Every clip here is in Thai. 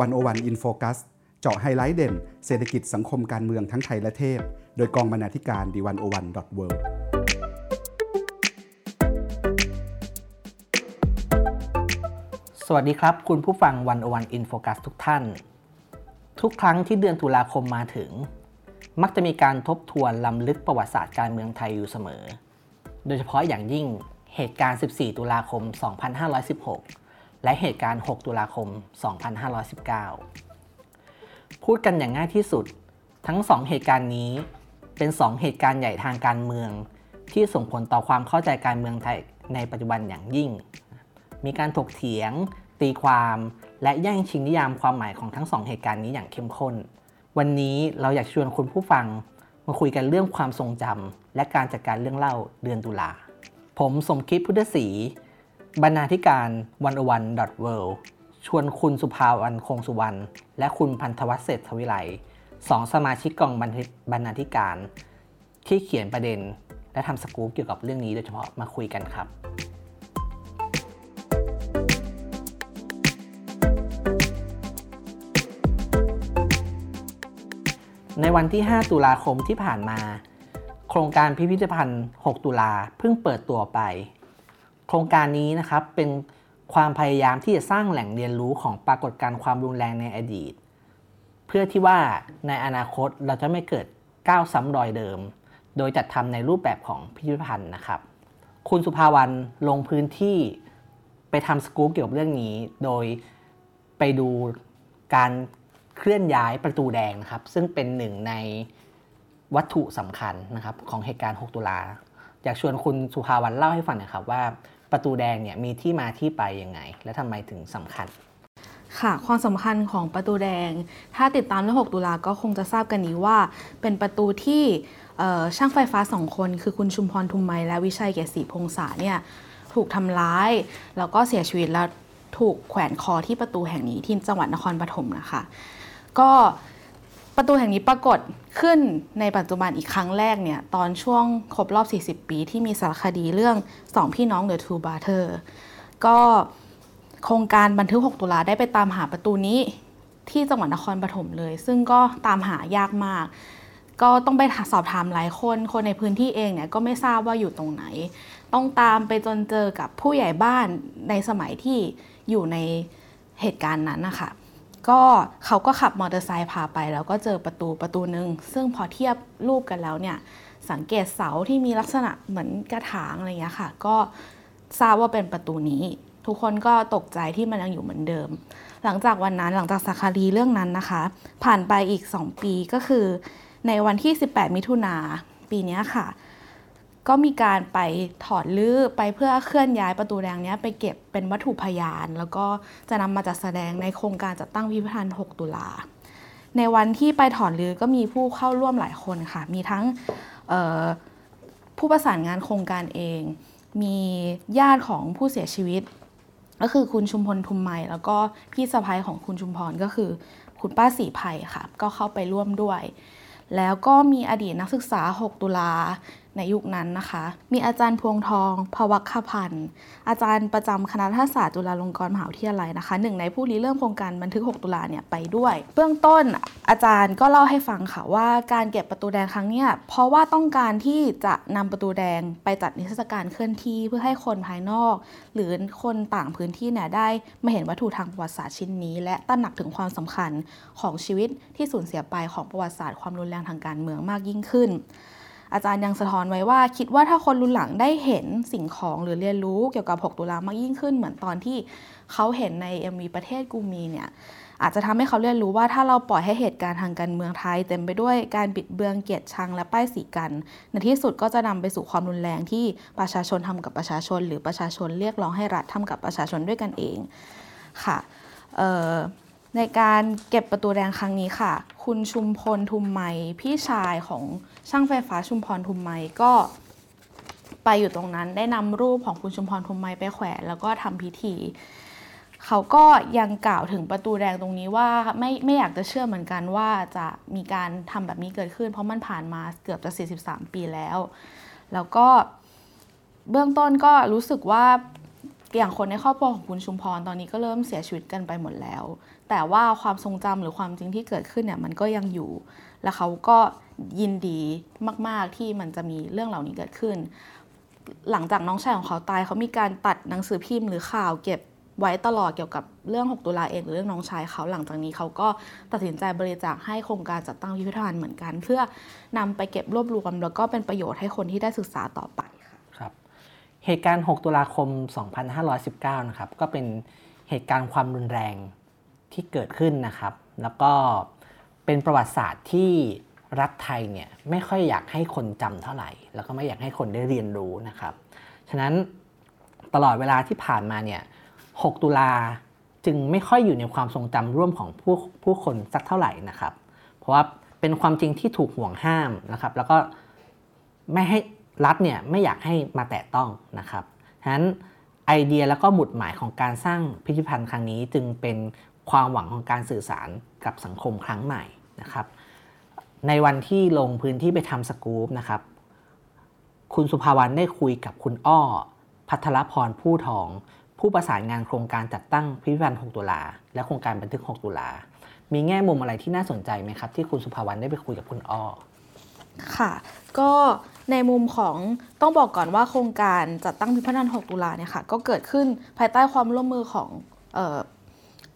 101 in focus เจาะไฮไลท์เด่น เศรษฐกิจสังคมการเมืองทั้งไทยและเทศโดยกองบรรณาธิการ the101.worldสวัสดีครับ คุณผู้ฟัง101 in focus ทุกท่าน ทุกครั้งที่เดือนตุลาคมมาถึง มักจะมีการทบทวนรำลึกประวัติศาสตร์การเมืองไทยอยู่เสมอ โดยเฉพาะอย่างยิ่งเหตุการณ์ 14 ตุลาคม 2516 และเหตุการณ์ 6 ตุลาคม 2519 พูดกันอย่างง่ายที่สุด ทั้ง 2 เหตุการณ์นี้เป็น 2 เหตุการณ์ใหญ่ทางการเมือง ที่ส่งผลต่อความเข้าใจการเมืองไทยในปัจจุบันอย่างยิ่ง มีการถกเถียง ตีความ และแย่งชิงนิยามความหมายของทั้ง 2 เหตุการณ์นี้อย่างเข้มข้น วันนี้เราอยากชวนคุณผู้ฟังมาคุยกันเรื่องความทรงจำและการจัดการเรื่องเล่าเดือนตุลาผมสมคิดพุทธศรี บรรณาธิการวันอวันดอทเวชวนคุณสุภาวันคงสุวรรณและคุณพันธวัฒน์เศรษฐวิไลสองสมาชิกกองบรรณาธิการ ที่เขียนประเด็น และทำสกู๊ปเกี่ยวกับเรื่องนี้โดยเฉพาะมาคุยกันครับในวันที่ 5 ตุลาคมที่ผ่านมา โครงการพิพิธภัณฑ์ 6 ตุลาเพิ่งเปิดตัวไป โครงการนี้นะครับเป็นความพยายามที่จะสร้างแหล่งเรียนรู้ของปรากฏการณ์ความรุนแรงในอดีต เพื่อที่ว่าในอนาคตเราจะไม่เกิดก้าวซ้ำรอยเดิม โดยจัดทำในรูปแบบของพิพิธภัณฑ์นะครับ คุณสุภาวันลงพื้นที่ไปทำสกู๊ปเกี่ยวกับเรื่องนี้ โดยไปดูการเคลื่อนย้ายประตูแดงนะครับ ซึ่งเป็นหนึ่งในวัตถุสำคัญนะครับของเหตุการณ์ 6 ตุลาอยากชวนคุณสุภาวันเล่าให้ฟังหน่อยครับว่า ประตูแดงเนี่ยมีที่มาที่ไปยังไง และทำไมถึงสำคัญ ค่ะ ความสำคัญของประตูแดง ถ้าติดตามเรื่อง 6 ตุลาก็คงจะทราบกันนี้ว่า เป็นประตูที่ช่างไฟฟ้าสองคน คือคุณชุมพรทุมไมและวิชัยเกศรีพงษาเนี่ยถูกทำร้าย แล้วก็เสียชีวิตแล้วถูกแขวนคอที่ประตูแห่งนี้ที่จังหวัดนครปฐมนะคะ ก็ ประตูแห่งนี้ปรากฏขึ้นในปัจจุบันอีกครั้งแรกเนี่ย ตอนช่วงครบรอบ 40 ปีที่มีสารคดีเรื่องสองพี่น้อง The Two Brother ก็โครงการบันทึก 6 ตุลาได้ไปตามหาประตูนี้ที่จังหวัดนครปฐมเลย ซึ่งก็ตามหายากมาก ก็ต้องไปสอบถามหลายคน คนในพื้นที่เองเนี่ยก็ไม่ทราบว่าอยู่ตรงไหน ต้องตามไปจนเจอกับผู้ใหญ่บ้านในสมัยที่อยู่ในเหตุการณ์นั้นนะคะ ก็เขาก็ขับมอเตอร์ไซค์พาไป แล้วก็เจอประตูประตูหนึ่งซึ่งพอเทียบรูปกันแล้วเนี่ยสังเกตเสาที่มีลักษณะเหมือนกระถางอะไรเงี้ยค่ะ ก็ทราบว่าเป็นประตูนี้ ทุกคนก็ตกใจที่มันยังอยู่เหมือนเดิม หลังจากวันนั้นหลังจากสักคารีเรื่องนั้นนะคะ ผ่านไปอีก 2 ปีก็คือ ในวันที่ 18 มิถุนาปีนี้ค่ะ ก็มีการไปถอดลื้อไปเพื่อเคลื่อนย้ายประตูแดงนี้ไปเก็บเป็นวัตถุพยาน แล้วก็จะนำมาจัดแสดงในโครงการจัดตั้งพิพิธภัณฑ์ 6 ตุลา ในวันที่ไปถอดลื้อก็มีผู้เข้าร่วมหลายคนค่ะ มีทั้งผู้ประสานงานโครงการเอง มีญาติของผู้เสียชีวิต ก็คือคุณชุมพลทุมไมแล้วก็พี่สะพ้ายของคุณชุมพรก็คือคุณป้าสีไผ่ค่ะ ก็เข้าไปร่วมด้วย แล้วก็มีอดีตนักศึกษา 6 ตุลา ในยุคนั้นนะคะ มีอาจารย์พวงทอง พวัคพันธ์ อาจารย์ประจำคณะทัศาสตร์จุฬาลงกรณ์มหาวิทยาลัยนะคะ หนึ่งในผู้ริเริ่มโครงการบันทึก 6 ตุลาเนี่ยไปด้วย เบื้องต้นอาจารย์ก็เล่าให้ฟังค่ะว่าการเก็บประตูแดงครั้งนี้เพราะว่าต้องการที่จะนำประตูแดงไปจัดนิทรรศการเคลื่อนที่เพื่อให้คนภายนอก หรือคนต่างพื้นที่เนี่ยได้มาเห็นวัตถุทางประวัติศาสตร์ชิ้นนี้ และตระหนักถึงความสำคัญของชีวิตที่สูญเสียไปของประวัติศาสตร์ความรุนแรงทางการเมืองมากยิ่งขึ้น อาจารย์ยังสะท้อนไว้ว่า คิดว่าถ้าคนรุ่นหลังได้เห็นสิ่งของหรือเรียนรู้เกี่ยวกับ 6 ตุลามากยิ่งขึ้นเหมือนตอนที่เขาเห็นใน MV ประเทศกูมีเนี่ยอาจจะทำให้เขาเรียนรู้ว่าถ้าเราปล่อยให้เหตุการณ์ทางการเมืองไทย เต็มไปด้วยการบิดเบือนเกียรติชังและป้ายสีกัน ในที่สุดก็จะนำไปสู่ความรุนแรงที่ประชาชนทำกับประชาชน หรือประชาชนเรียกร้องให้รัฐทำกับประชาชนด้วยกันเองค่ะในการเก็บประตูแดงครั้งนี้ค่ะ คุณชุมพลทุมไมพี่ชายของ ช่างไฟฟ้าชุมพรทุมไมก็ไปอยู่ตรงนั้นได้นำรูปของคุณชุมพรทุมไมไปแขวนแล้วก็ทำพิธี เขาก็ยังกล่าวถึงประตูแดงตรงนี้ว่าไม่ไม่อยากจะเชื่อเหมือนกันว่าจะมีการทำแบบนี้เกิดขึ้น เพราะมันผ่านมาเกือบจะ 43 ปีแล้ว แล้วก็เบื้องต้นก็รู้สึกว่าอย่างคนในครอบครัวของคุณชุมพรตอนนี้ก็เริ่มเสียชีวิตกันไปหมดแล้ว แต่ว่าความทรงจำหรือความจริงที่เกิดขึ้นเนี่ยมันก็ยังอยู่ และเขาก็ยินดีมาก ๆ ที่มันจะมีเรื่องเหล่านี้เกิดขึ้น หลังจากน้องชายของเขาตายเขามีการตัดหนังสือพิมพ์หรือข่าวเก็บไว้ตลอดเกี่ยวกับเรื่อง 6 ตุลาเองหรือเรื่องน้องชายเขาหลังจากนี้เขาก็ตัดสินใจบริจาคให้โครงการจัดตั้งพิพิธภัณฑ์เหมือนกัน เพื่อนำไปเก็บรวบรวม แล้วก็เป็นประโยชน์ให้คนที่ได้ศึกษาต่อไปค่ะครับเหตุการณ์ 6 ตุลาคม 2519 นะครับก็เป็นเหตุการณ์ความรุนแรงที่เกิดขึ้นนะครับ แล้วก็ เป็นประวัติศาสตร์ที่รัฐไทยเนี่ยไม่ค่อยอยากให้คนจำเท่าไหร่ แล้วก็ไม่อยากให้คนได้เรียนรู้นะครับ ฉะนั้นตลอดเวลาที่ผ่านมาเนี่ย 6 ตุลาจึงไม่ค่อยอยู่ในความทรงจำร่วมของผู้ผู้คนสักเท่าไหร่นะครับ เพราะว่าเป็นความจริงที่ถูกห่วงห้ามนะครับ แล้วก็ไม่ให้รัฐเนี่ยไม่อยากให้มาแตะต้องนะครับฉะนั้นไอเดียแล้วก็หมุดหมายของการสร้างพิพิธภัณฑ์ครั้งนี้จึงเป็นความหวังของการสื่อสารกับสังคมครั้งใหม่ นะครับ ในวันที่ลงพื้นที่ไปทำสกู๊ปนะครับ คุณสุภาวรรณได้คุยกับคุณอ้อ พัทรพรผู้ทอง ผู้ประสานงานโครงการจัดตั้งพิพิธภัณฑ์ 6 ตุลา และโครงการบันทึก 6 ตุลา มีแง่มุมอะไรที่น่าสนใจไหมครับ ที่คุณสุภาวรรณได้ไปคุยกับคุณอ้อค่ะ ก็ในมุมของต้องบอกก่อนว่าโครงการจัดตั้งพิพิธภัณฑ์ 6 ตุลาเนี่ยค่ะก็เกิดขึ้นภายใต้ความร่วมมือของ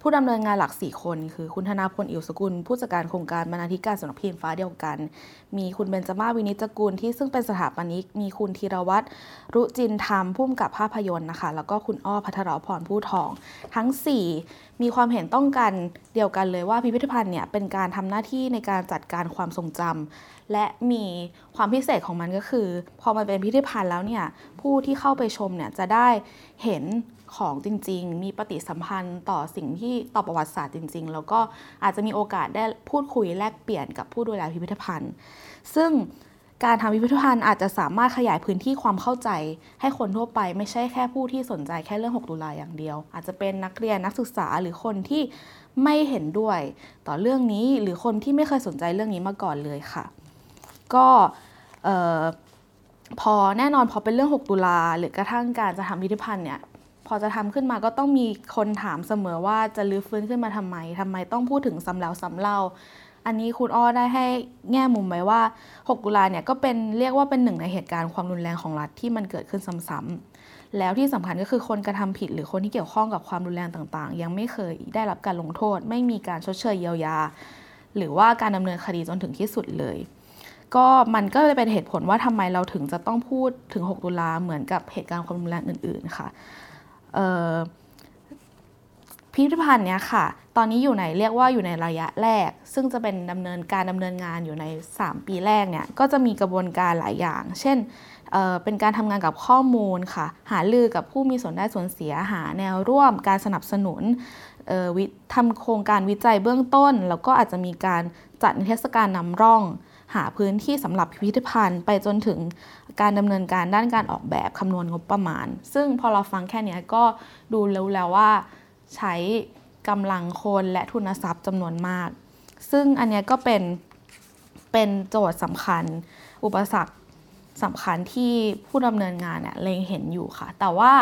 ผู้ดำเนินงานหลัก 4 คน คือคุณธนาพลอิวสกุล ผู้จัดการโครงการบรรณาธิการสำนักพิมพ์ฟ้าเดียวกัน มีคุณเบญจมาวินิจกุลที่ซึ่งเป็นสถาปนิก มีคุณธีรวัตรรุจินธรรมผู้กำกับภาพยนตร์นะคะ แล้วก็คุณอ้อพัทรพรผู้ทอง ทั้ง 4 มีความเห็นต้องกันเดียวกันเลยว่าพิพิธภัณฑ์เนี่ยเป็นการทำหน้าที่ในการจัดการความทรงจำและมีความพิเศษของมันก็คือ พอมันเป็นพิพิธภัณฑ์แล้วเนี่ยผู้ที่เข้าไปชมเนี่ยจะได้เห็น ของจริง ๆ มีปฏิสัมพันธ์ต่อสิ่งที่ต่อประวัติศาสตร์จริง ๆ แล้วก็อาจจะมีโอกาสได้พูดคุยแลกเปลี่ยนกับผู้ดูแลพิพิธภัณฑ์ ซึ่งการทำพิพิธภัณฑ์อาจจะสามารถขยายพื้นที่ความเข้าใจ ให้คนทั่วไปไม่ใช่แค่ผู้ที่สนใจแค่เรื่อง 6 ตุลาอย่างเดียว อาจจะเป็นนักเรียนนักศึกษาหรือคนที่ไม่เห็นด้วย ต่อเรื่องนี้หรือคนที่ไม่เคยสนใจเรื่องนี้มาก่อนเลยค่ะ ก็พอแน่นอนพอเป็นเรื่อง 6 ตุลาหรือกระทั่งการจะทำพิพิธภัณฑ์เนี่ย พอจะทำขึ้นมาก็ต้องมีคนถามเสมอว่าจะลื้อฟื้นขึ้นมาทำไมทำไมต้องพูดถึงซ้ำแล้วซ้ำเล่า อันนี้คุณอ้อได้ให้แง่มุมไว้ว่า 6 ตุลาเนี่ยก็เป็นเรียกว่าเป็นหนึ่งในเหตุการณ์ความรุนแรงของรัฐที่มันเกิดขึ้นซ้ำๆแล้วที่สำคัญก็คือคนกระทำผิดหรือคนที่เกี่ยวข้องกับความรุนแรงต่างๆ ยังไม่เคยได้รับการลงโทษ ไม่มีการชดเชยเยียวยา หรือว่าการดำเนินคดีจนถึงที่สุดเลยก็มันก็เลยเป็นเหตุผลว่าทำไมเราถึงจะต้องพูดถึง 6 ตุลาเหมือนกับเหตุการณ์ความรุนแรงอื่น ๆ ค่ะ พิพิธภัณฑ์เนี้ยค่ะ ตอนนี้อยู่ในเรียกว่าอยู่ในระยะแรก ซึ่งจะเป็นดำเนินการดำเนินงานอยู่ใน 3 ปีแรกเนี่ย ก็จะมีกระบวนการหลายอย่าง เช่นเเป็นการทำงานกับข้อมูลค่ะ หาลือกับผู้มีส่วนได้ส่วนเสีย หาแนวร่วม การสนับสนุนทำโครงการวิจัยเบื้องต้น แล้วก็อาจจะมีการจัดนิทรรศการนำร่อง หาพื้นที่สำหรับพิพิธภัณฑ์ ไปจนถึงการดำเนินการด้านการออกแบบคำนวณงบประมาณ ซึ่งพอเราฟังแค่นี้ก็ดูแล้วแล้วว่าใช้กำลังคนและทุนทรัพย์จำนวนมาก ซึ่งอันนี้ก็เป็นเป็นโจทย์สำคัญ อุปสรรคสำคัญที่ผู้ดำเนินงานเนี่ยเล็งเห็นอยู่ค่ะ แต่ว่า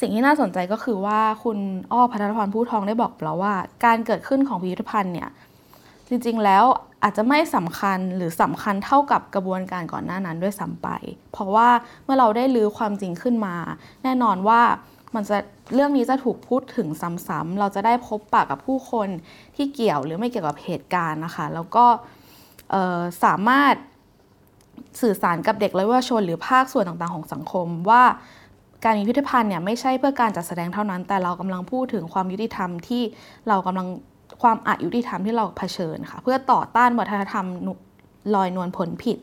สิ่งที่น่าสนใจก็คือว่าคุณอ้อพัฒนพรผู้ทองได้บอกเราว่า การเกิดขึ้นของพิพิธภัณฑ์เนี่ยจริงๆแล้ว อาจจะไม่สำคัญหรือสำคัญเท่ากับกระบวนการก่อนหน้านั้นด้วยซ้ำไป เพราะว่าเมื่อเราได้ลื้อความจริงขึ้นมา แน่นอนว่ามันจะเรื่องนี้จะถูกพูดถึงซ้ำๆเราจะได้พบปะกับผู้คนที่เกี่ยวหรือไม่เกี่ยวกับเหตุการณ์นะคะ แล้วก็สามารถสื่อสารกับเด็กและเยาวชนหรือภาคส่วนต่างๆของสังคมว่าการมีพิพิธภัณฑ์เนี่ยไม่ใช่เพื่อการจัดแสดงเท่านั้น แต่เรากำลังพูดถึงความยุติธรรมที่เรากำลัง ความอายุติธรรมที่เราเผชิญค่ะ เพื่อต่อต้านวัฒนธรรมลอยนวลผลผิด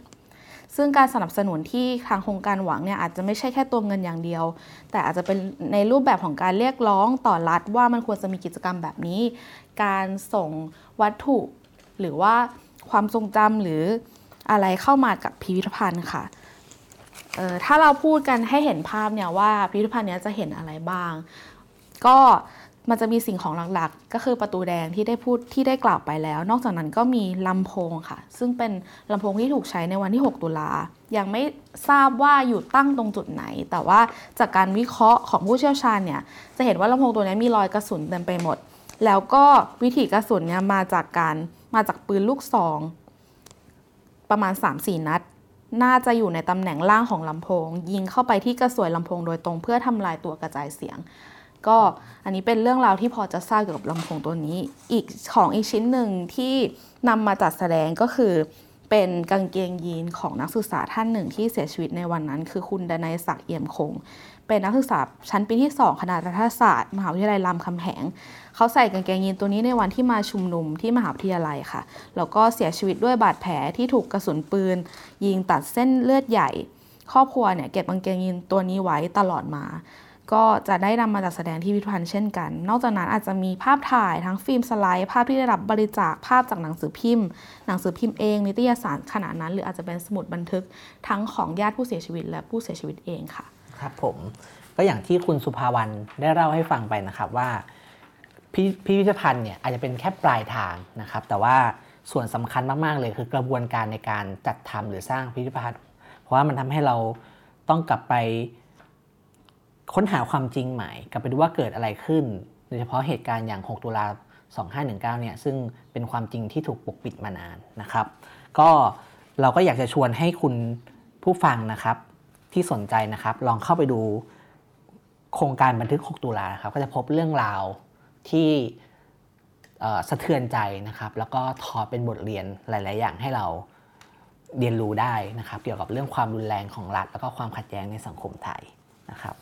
ซึ่งการสนับสนุนที่ทางโครงการหวังเนี่ยอาจจะไม่ใช่แค่ตัวเงินอย่างเดียว แต่อาจจะเป็นในรูปแบบของการเรียกร้องต่อรัฐว่ามันควรจะมีกิจกรรมแบบนี้ การส่งวัตถุ หรือว่าความทรงจำหรืออะไรเข้ามากับพิพิธภัณฑ์ค่ะถ้าเราพูดกันให้เห็นภาพเนี่ยว่าพิพิธภัณฑ์นี้จะเห็นอะไรบ้าง ก็ มันจะมีสิ่งของหลักๆ ก็คือประตูแดงที่ได้พูดที่ได้กล่าวไปแล้ว นอกจากนั้นก็มีลำโพงค่ะ ซึ่งเป็นลำโพงที่ถูกใช้ในวันที่ 6 ตุลา ยังไม่ทราบว่าอยู่ตั้งตรงจุดไหน แต่ว่าจากการวิเคราะห์ของผู้เชี่ยวชาญเนี่ย จะเห็นว่าลำโพงตัวนี้มีรอยกระสุนเต็มไปหมด แล้วก็วิถีกระสุนเนี่ยมาจากการมาจากปืนลูกซอง ประมาณ 3-4 นัด น่าจะอยู่ในตำแหน่งล่างของลำโพง ยิงเข้าไปที่กระสวยลำโพงโดยตรงเพื่อทำลายตัวกระจายเสียง ก็อันนี้เป็นเรื่องราวที่พอจะทราบเกี่ยวกับลำโพงตัวนี้ อีกของอีกชิ้นหนึ่งที่นำมาจัดแสดงก็คือเป็นกางเกงยีนของนักศึกษาท่านหนึ่งที่เสียชีวิตในวันนั้น คือคุณดนัยศักดิ์เอี่ยมคง เป็นนักศึกษาชั้นปีที่ 2 คณะรัฐศาสตร์ มหาวิทยาลัยรามคำแหง เขาใส่กางเกงยีนตัวนี้ในวันที่มาชุมนุมที่มหาวิทยาลัยค่ะ แล้วก็เสียชีวิตด้วยบาดแผลที่ถูกกระสุนปืน ยิงตัดเส้นเลือดใหญ่ ครอบครัวเนี่ยเก็บกางเกงยีนตัวนี้ไว้ตลอดมา ก็จะได้นำมาจัดแสดงที่พิพิธภัณฑ์เช่นกัน นอกจากนั้นอาจจะมีภาพถ่ายทั้งฟิล์มสไลด์ ภาพที่ได้รับบริจาคภาพจากหนังสือพิมพ์ หนังสือพิมพ์เองนิตยสารขนาดนั้น หรืออาจจะเป็นสมุดบันทึกทั้งของญาติผู้เสียชีวิต และผู้เสียชีวิตเองค่ะ ครับผมก็อย่างที่คุณสุภาวรรณได้เล่าให้ฟังไปนะครับว่าพิพิธภัณฑ์เนี่ยอาจจะเป็นแค่ปลายทางนะครับ แต่ว่าส่วนสำคัญมาก ๆ เลยคือกระบวนการในการจัดทำหรือสร้างพิพิธภัณฑ์ เพราะว่ามันทำให้เราต้องกลับไป ค้นหาความจริงใหม่กลับไปดูว่าเกิดอะไรขึ้นโดยเฉพาะเหตุการณ์อย่าง 6 ตุลา2519เนี่ยซึ่งเป็นความจริงที่ถูกปกปิดมานานนะครับ ก็เราก็อยากจะชวนให้คุณผู้ฟังนะครับที่สนใจนะครับลองเข้าไปดูโครงการบันทึก 6 ตุลาครับก็จะพบเรื่องราวที่สะเทือนใจนะครับ แล้วก็ถอดเป็นบทเรียนหลาย ๆ อย่างให้เราเรียนรู้ได้นะครับ เกี่ยวกับเรื่องความรุนแรงของรัฐ แล้วก็ความขัดแย้งในสังคมไทยนะครับ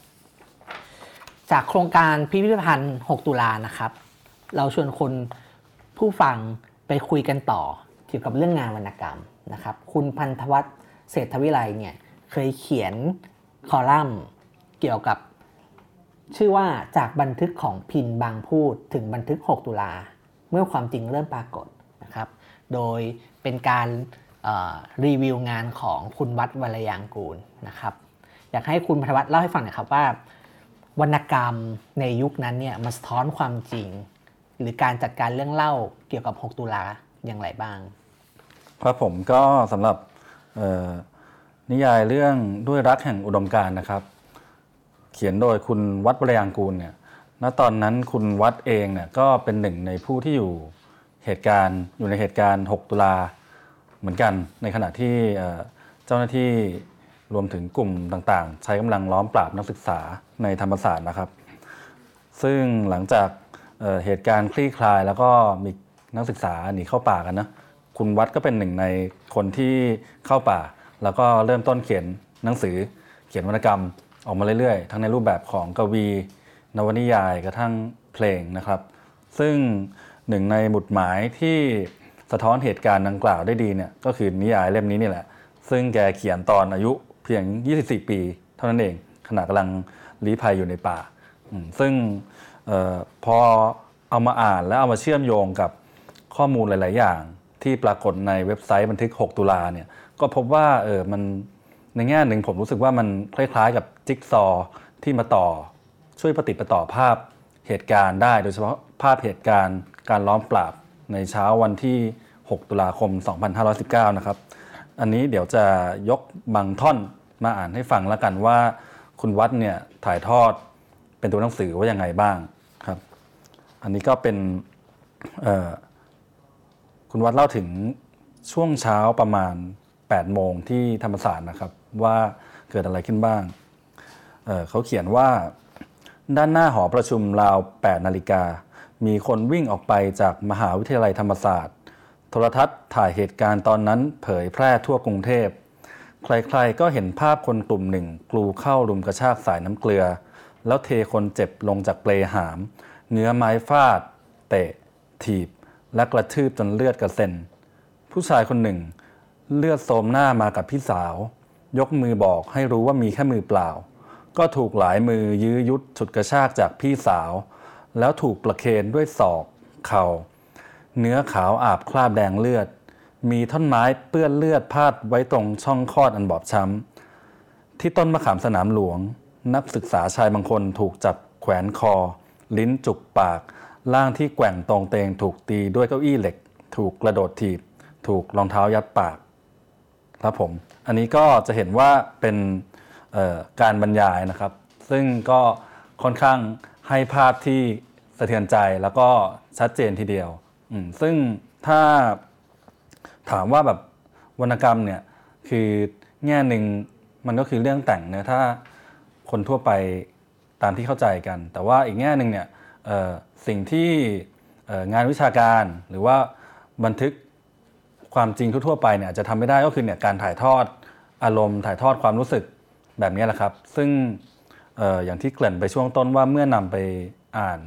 จากโครงการพิพิธภัณฑ์ 6 ตุลานะครับ เราชวนคนผู้ฟังไปคุยกันต่อเกี่ยวกับเรื่องงานวรรณกรรมนะครับ คุณพันธวัฒน์เศรษฐวิไลเนี่ยเคยเขียนคอลัมน์เกี่ยวกับ ชื่อว่าจากบันทึกของพินบางพูดถึงบันทึก 6 ตุลา เมื่อความจริงเริ่มปรากฏนะครับ โดยเป็นการรีวิวงานของคุณวัดวรยางกูลนะครับ อยากให้คุณพันธวัฒน์เล่าให้ฟังหน่อยครับว่า วรรณกรรมในยุคนั้นเนี่ยมันสะท้อนความจริง หรือการจัดการเรื่องเล่าเกี่ยวกับ 6 ตุลาอย่างไรบ้าง ครับผมก็สำหรับนิยายเรื่องด้วยรักแห่งอุดมการนะครับ เขียนโดยคุณวัดบรยางกูลเนี่ยณตอนนั้นคุณวัดเองเนี่ยก็เป็นหนึ่งในผู้ที่อยู่เหตุการณ์อยู่ในเหตุการณ์ 6 ตุลาเหมือนกันในขณะที่เจ้าหน้าที่ รวมถึงกลุ่มต่างๆ ใช้กำลังล้อมปราบนักศึกษาในธรรมศาสตร์นะครับ ซึ่งหลังจากเหตุการณ์คลี่คลายแล้วก็มีนักศึกษาหนีเข้าป่ากันนะคุณวัดก็เป็นหนึ่งในคนที่เข้าป่า แล้วก็เริ่มต้นเขียนหนังสือเขียนวรรณกรรมออกมาเรื่อยๆ ทั้งในรูปแบบของกวี นวนิยายกระทั่งเพลงนะครับ ซึ่งหนึ่งในหมุดหมายที่สะท้อนเหตุการณ์ดังกล่าวได้ดีเนี่ยก็คือนิยายเล่มนี้นี่แหละ ซึ่งแกเขียนตอนอายุ เพียง 24 ปี เท่านั้นเอง ขณะกำลังลี้ภัยอยู่ในป่า ซึ่งออพอเอามาอ่านแล้วเอามาเชื่อมโยงกับข้อมูลหลาย ๆ อย่าง ที่ปรากฏในเว็บไซต์บันทึก 6 ตุลาเนี่ยก็พบว่าเออมันในแง่หนึ่งผมรู้สึกว่ามันคล้าย ๆ กับจิ๊กซอที่มาต่อช่วยปฏิปต่อภาพเหตุการณ์ได้ โดยเฉพาะภาพเหตุการณ์การล้อมปราบในเช้าวันที่ 6 ตุลาคม 2519 นะครับ อันนี้เดี๋ยวจะยกบางท่อนมาอ่านให้ฟังแล้วกันว่า คุณวัดเนี่ยถ่ายทอดเป็นตัวหนังสือว่ายังไงบ้างครับ อันนี้ก็เป็นคุณวัดเล่าถึงช่วงเช้าประมาณ8โมงที่ธรรมศาสตร์นะครับว่าเกิดอะไรขึ้นบ้างเเขาเขียนว่าด้านหน้าหอประชุมราว 8 นาฬิกา มีคนวิ่งออกไปจากมหาวิทยาลัยธรรมศาสตร์ โทรทัศน์ถ่ายเหตุการณ์ตอนนั้นเผยแพร่ทั่วกรุงเทพ ใครๆก็เห็นภาพคนกลุ่มหนึ่ง กลูเข้ารุมกระชากสายน้ำเกลือ แล้วเทคนเจ็บลงจากเปลหาม เนื้อไม้ฟาด เตะ ถีบ และกระทืบจนเลือดกระเซ็น ผู้ชายคนหนึ่ง เลือดโสมหน้ามากับพี่สาว ยกมือบอกให้รู้ว่ามีแค่มือเปล่า ก็ถูกหลายมือยื้อยุดฉุดกระชากจากพี่สาว แล้วถูกประเคนด้วยศอก เขา่า เนื้อขาวอาบคราบแดงเลือด มีท่อนไม้เปื้อนเลือดพาดไว้ตรงช่องคลอดอันบอบช้ำ ที่ต้นมะขามสนามหลวง นักศึกษาชายบางคนถูกจับแขวนคอ ลิ้นจุกปากร่างที่แกว่งตรงเตงถูกตีด้วยเก้าอี้เหล็ก ถูกกระโดดถีบ ถูกรองเท้ายัดปาก ครับผม อันนี้ก็จะเห็นว่าเป็นการบรรยายนะครับ ซึ่งก็ค่อนข้างให้ภาพที่สะเทือนใจแล้วก็ชัดเจนทีเดียว ซึ่งถ้าถามว่าแบบวรรณกรรมเนี่ยคือแง่หนึ่งมันก็คือเรื่องแต่งเนะถ้าคนทั่วไปตามที่เข้าใจกัน แต่ว่าอีกแง่หนึ่งเนี่ยสิ่งที่งานวิชาการหรือว่าบันทึกความจริงทั่วไปเนี่ยจะทำไม่ได้ก็คือเนี่ยการถ่ายทอดอารมณ์ถ่ายทอดความรู้สึกแบบนี้แหละครับ ซึ่งอออย่างที่เกริ่นไปช่วงต้นว่าเมื่อนำไปอ่าน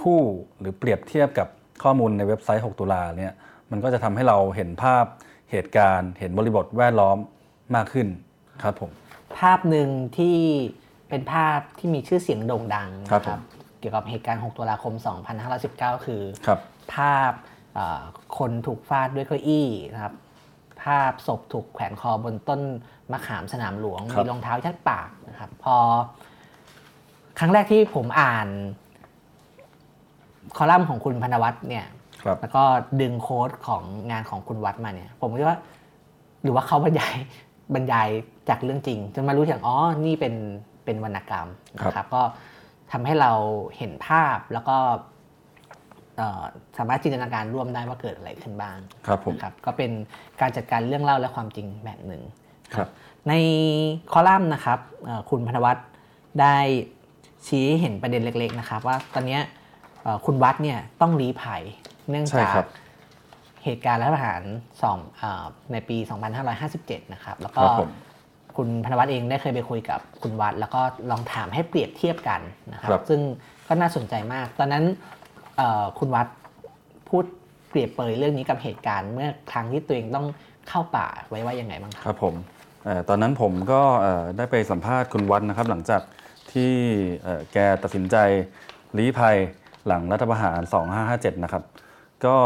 คู่หรือเปรียบเทียบกับ ข้อมูลในเว็บไซต์ 6 ตุลาเนี่ยมันก็จะทำให้เราเห็นภาพเหตุการณ์ เห็นบริบทแวดล้อมมากขึ้นครับผมภาพหนึ่งที่เป็นภาพที่มีชื่อเสียงโด่งดังนะครับเกี่ยวกับเหตุการณ์ 6 ตุลาคม 2519 คือคภาพคนถูกฟาดด้วยเก้าอี้นะครับภาพศพถูกแขวนคอบนต้นมะขามสนามหลวงมีรองเท้ายัดปากนะครับ พอ ครั้งแรกที่ผมอ่าน คอลัมน์ของคุณพนวัตรเนี่ยแล้วก็ดึงโค้ดของงานของคุณวัดมาเนี่ย ผมคิดว่า หรือว่าเขาบรรยายบรรยายจากเรื่องจริง จนมารู้อย่างอ๋อนี่เป็นเป็นวรรณกรรมนะครับ ก็ทำให้เราเห็นภาพแล้วก็สามารถจินตนาการร่วมได้ว่าเกิดอะไรขึ้นบ้างครับผมครับก็เป็นการจัดการเรื่องเล่าและความจริงแบบหนึ่งครับ ในคอลัมน์นะครับคุณพนวัตรได้ชี้เห็นประเด็นเล็ก ๆ นะครับ ว่าตอนนี้ คุณวัดเนี่ยต้องรีภัยเนื่องจากเหตุการณ์รัฐประหารสองในปี 2557 นะครับ แล้วก็คุณพนวัตเองได้เคยไปคุยกับคุณวัด แล้วก็ลองถามให้เปรียบเทียบกันนะครับซึ่งก็น่าสนใจมาก ตอนนั้นคุณวัดพูดเปรียบเปยเรื่องนี้กับเหตุการณ์เมื่อครั้งที่ตัวเองต้องเข้าป่าไว้ว่ายังไงบ้างครับครับผมตอนนั้นผมก็ได้ไปสัมภาษณ์คุณวัดนะครับ หลังจากที่แกตัดสินใจลี้ภัย หลังรัฐประหาร 2557 นะครับ ก็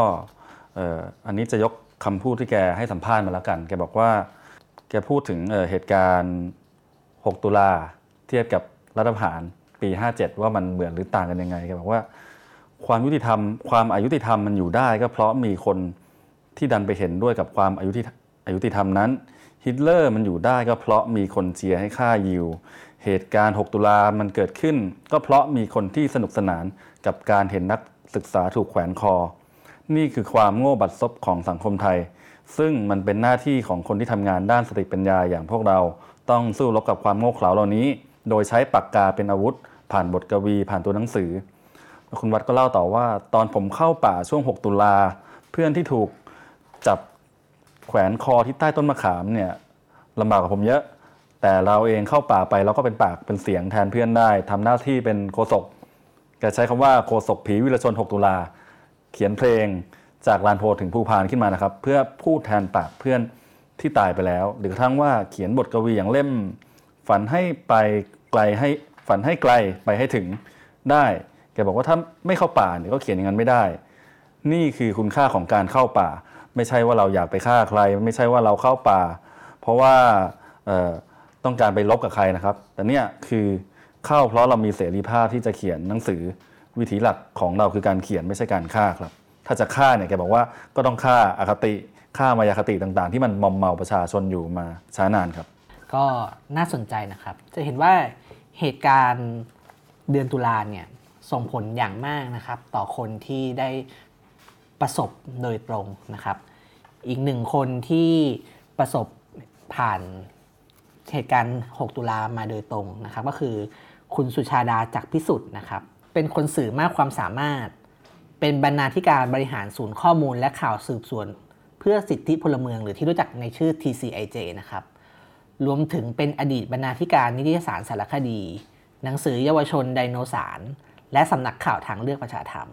อันนี้จะยกคำพูดที่แกให้สัมภาษณ์มาแล้วกัน แกบอกว่า แกพูดถึงเหตุการณ์ 6 ตุลาเทียบกับรัฐประหารปี 57 ว่ามันเหมือนหรือต่างกันยังไง แกบอกว่าความยุติธรรม ความอายุติธรรมมันอยู่ได้ ก็เพราะมีคนที่ดันไปเห็นด้วยกับความอายุติอายุติธรรมนั้นฮิตเลอร์มันอยู่ได้ก็เพราะมีคนเชียร์ให้ฆ่ายิว เหตุการณ์ 6 ตุลามันเกิดขึ้น ก็เพราะมีคนที่สนุกสนานกับการเห็นนักศึกษาถูกแขวนคอ นี่คือความโง่บัดซบของสังคมไทย ซึ่งมันเป็นหน้าที่ของคนที่ทำงานด้านสติปัญญาอย่างพวกเรา ต้องสู้รบกับความโง่เขลาเหล่านี้ โดยใช้ปากกาเป็นอาวุธ ผ่านบทกวี ผ่านตัวหนังสือ คุณวัดก็เล่าต่อว่า ตอนผมเข้าป่าช่วง 6 ตุลา เพื่อนที่ถูกจับแขวนคอที่ใต้ต้นมะขามเนี่ยลำบากกว่าผมเยอะ แต่เราเองเข้าป่าไปเราก็เป็นปากเป็นเสียงแทนเพื่อนได้ทำหน้าที่เป็นโฆษกแกใช้คำว่าโคศกผีวิรชน 6 ตุลา เขียนเพลงจากลานโพถึงภูพานขึ้นมานะครับ เพื่อพูดแทนปากเพื่อนที่ตายไปแล้ว หรือทั่งว่าเขียนบทกวีอย่างเล่ม ฝันให้ไปไกลให้ฝันให้ไกลไปให้ถึงได้แกบอกว่าถ้าไม่เข้าป่าเนี่ยก็เขียนอย่างนั้นไม่ได้ นี่คือคุณค่าของการเข้าป่า ไม่ใช่ว่าเราอยากไปฆ่าใคร ไม่ใช่ว่าเราเข้าป่า เพราะว่า ต้องการไปลบกับใครนะครับ แต่เนี่ยคือเข้าเพราะเรามีเสรีภาพที่จะเขียนหนังสือวิธีหลักของเราคือการเขียนไม่ใช่การฆ่าครับ ถ้าจะฆ่าเนี่ยแกบอกว่าก็ต้องฆ่าอาคติฆ่ามายาคติต่างๆ ที่มันมอมเมาประชาชนอยู่มาช้านานครับ ก็น่าสนใจนะครับ จะเห็นว่าเหตุการณ์เดือนตุลาเนี่ยส่งผลอย่างมากนะครับ ต่อคนที่ได้ประสบโดยตรงนะครับ อีกหนึ่งคนที่ประสบผ่าน เหตุการณ์ 6 ตุลามาโดยตรงนะครับ ก็คือคุณสุชาดาจักพิสุทธิ์นะครับ เป็นคนสื่อมากความสามารถ เป็นบรรณาธิการบริหารศูนย์ข้อมูลและข่าวสืบสวน เพื่อสิทธิพลเมืองหรือที่รู้จักในชื่อ TCIJ นะครับ รวมถึงเป็นอดีตบรรณาธิการนิตยสารสารคดี หนังสือเยาวชนไดโนสาร และสำนักข่าวทางเลือกประชาธรรม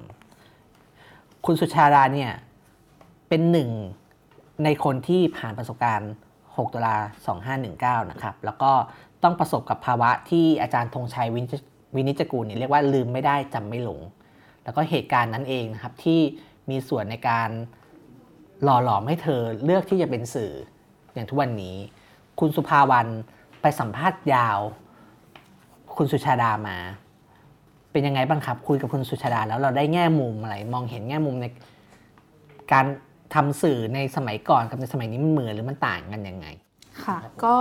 คุณสุชาดาเนี่ยเป็นหนึ่งในคนที่ผ่านประสบการณ์ 6 ตุลา 2519 นะครับ แล้วก็ต้องประสบกับภาวะที่อาจารย์ธงชัยวินิจกูลเนี่ยเรียกว่าลืมไม่ได้จำไม่หลง แล้วก็เหตุการณ์นั้นเองนะครับที่มีส่วนในการหล่อหลอมให้เธอเลือกที่จะเป็นสื่ออย่างทุกวันนี้ คุณสุภาวันไปสัมภาษณ์ยาว คุณสุชาดามา เป็นยังไงบ้างครับ คุยกับคุณสุชาดาแล้วเราได้แง่มุมอะไร มองเห็นแง่มุมในการ ทำสื่อในสมัยก่อนกับในสมัยนี้มันเหมือนหรือมันต่างกันยังไง ค่ะ ก็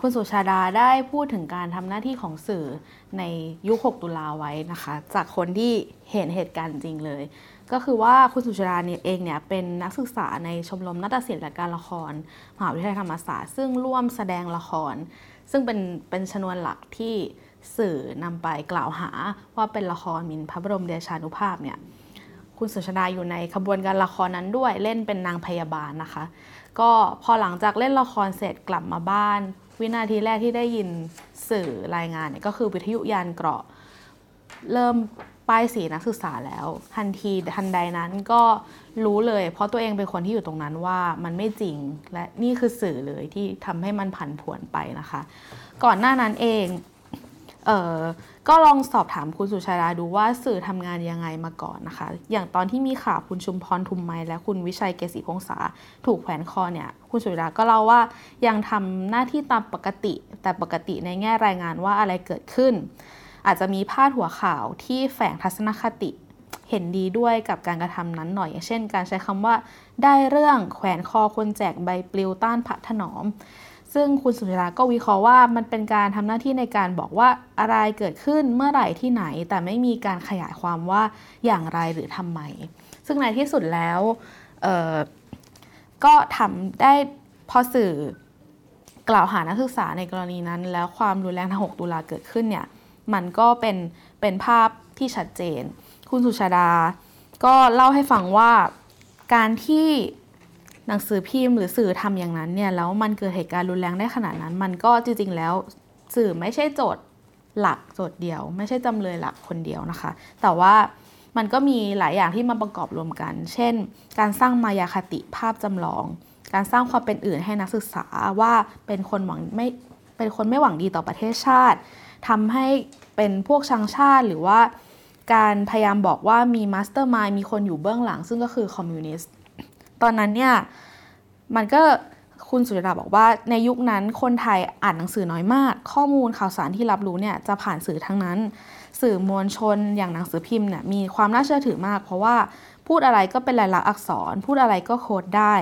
คุณสุชาดาได้พูดถึงการทำหน้าที่ของสื่อในยุค 6 ตุลาไว้นะคะ จากคนที่เห็นเหตุการณ์จริงเลย ก็คือว่าคุณสุชาดาเนี่ยเองเนี่ยเป็นนักศึกษาในชมรมนาฏศิลป์และการละครมหาวิทยาลัยธรรมศาสตร์ซึ่งร่วมแสดงละคร ซึ่งเป็นเป็นชนวนหลักที่สื่อนำไปกล่าวหาว่าเป็นละครมินพระบรมเดชานุภาพเนี่ย คุณสุชาดาอยู่ในขบวนการละครนั้นด้วยเล่นเป็นนางพยาบาลนะคะ ก็พอหลังจากเล่นละครเสร็จกลับมาบ้าน วินาทีแรกที่ได้ยินสื่อรายงานเนี่ยก็คือวิทยุยานเกราะ เริ่มป้ายสีนักศึกษาแล้ว ทันทีทันใดนั้นก็รู้เลย เพราะตัวเองเป็นคนที่อยู่ตรงนั้นว่ามันไม่จริงและนี่คือสื่อเลยที่ทำให้มันผันผวนไปนะคะ ก่อนหน้านั้นเอง เออก็ลองสอบถามคุณสุชาดาดูว่าสื่อทำงานยังไงมาก่อนนะคะ อย่างตอนที่มีข่าวคุณชุมพรทุมไมและคุณวิชัยเกษีพงษาถูกแขวนคอเนี่ย คุณสุชาดาก็เล่าว่ายังทำหน้าที่ตามปกติ แต่ปกติในแง่รายงานว่าอะไรเกิดขึ้น อาจจะมีพาดหัวข่าวที่แฝงทัศนคติเห็นดีด้วยกับการกระทำนั้นหน่อย อย่างเช่น การใช้คำว่าได้เรื่องแขวนคอคนแจกใบปลิวต้านพระถนอม ซึ่งคุณสุชาดาก็วิเคราะห์ว่ามันเป็นการทำหน้าที่ในการบอกว่าอะไรเกิดขึ้นเมื่อไหร่ที่ไหน แต่ไม่มีการขยายความว่าอย่างไรหรือทำไม ซึ่งในที่สุดแล้วก็ทำได้พอสื่อกล่าวหานักศึกษาในกรณีนั้น แล้วความรุนแรงทาง6ตุลาเกิดขึ้นเนี่ยมันก็เป็นเป็นภาพที่ชัดเจน คุณสุชาดาก็เล่าให้ฟังว่าการที่ หนังสือพิมพ์หรือสื่อทำอย่างนั้นเนี่ยแล้วมันเกิดเหตุการณ์รุนแรงได้ขนาดนั้น มันก็จริงๆแล้วสื่อไม่ใช่โจทย์หลักโจทย์เดียว ไม่ใช่จำเลยหลักคนเดียวนะคะ แต่ว่ามันก็มีหลายอย่างที่มาประกอบรวมกัน เช่น การสร้างมายาคติภาพจำลอง การสร้างความเป็นอื่นให้นักศึกษาว่าเป็นคนหวังไม่เป็นคนไม่หวังดีต่อประเทศชาติทำให้เป็นพวกชังชาติหรือว่าการพยายามบอกว่ามี mastermind มีคนอยู่เบื้องหลัง ซึ่งก็คือคอมมิวนิสต์ ตอนนั้นเนี่ยมันก็คุณสุชาดาบอกว่าในยุคนั้นคนไทยอ่านหนังสือน้อยมาก ข้อมูลข่าวสารที่รับรู้เนี่ยจะผ่านสื่อทั้งนั้น สื่อมวลชนอย่างหนังสือพิมพ์เนี่ยมีความน่าเชื่อถือมาก เพราะว่าพูดอะไรก็เป็นลายลักษณ์อักษร พูดอะไรก็โค้ดได้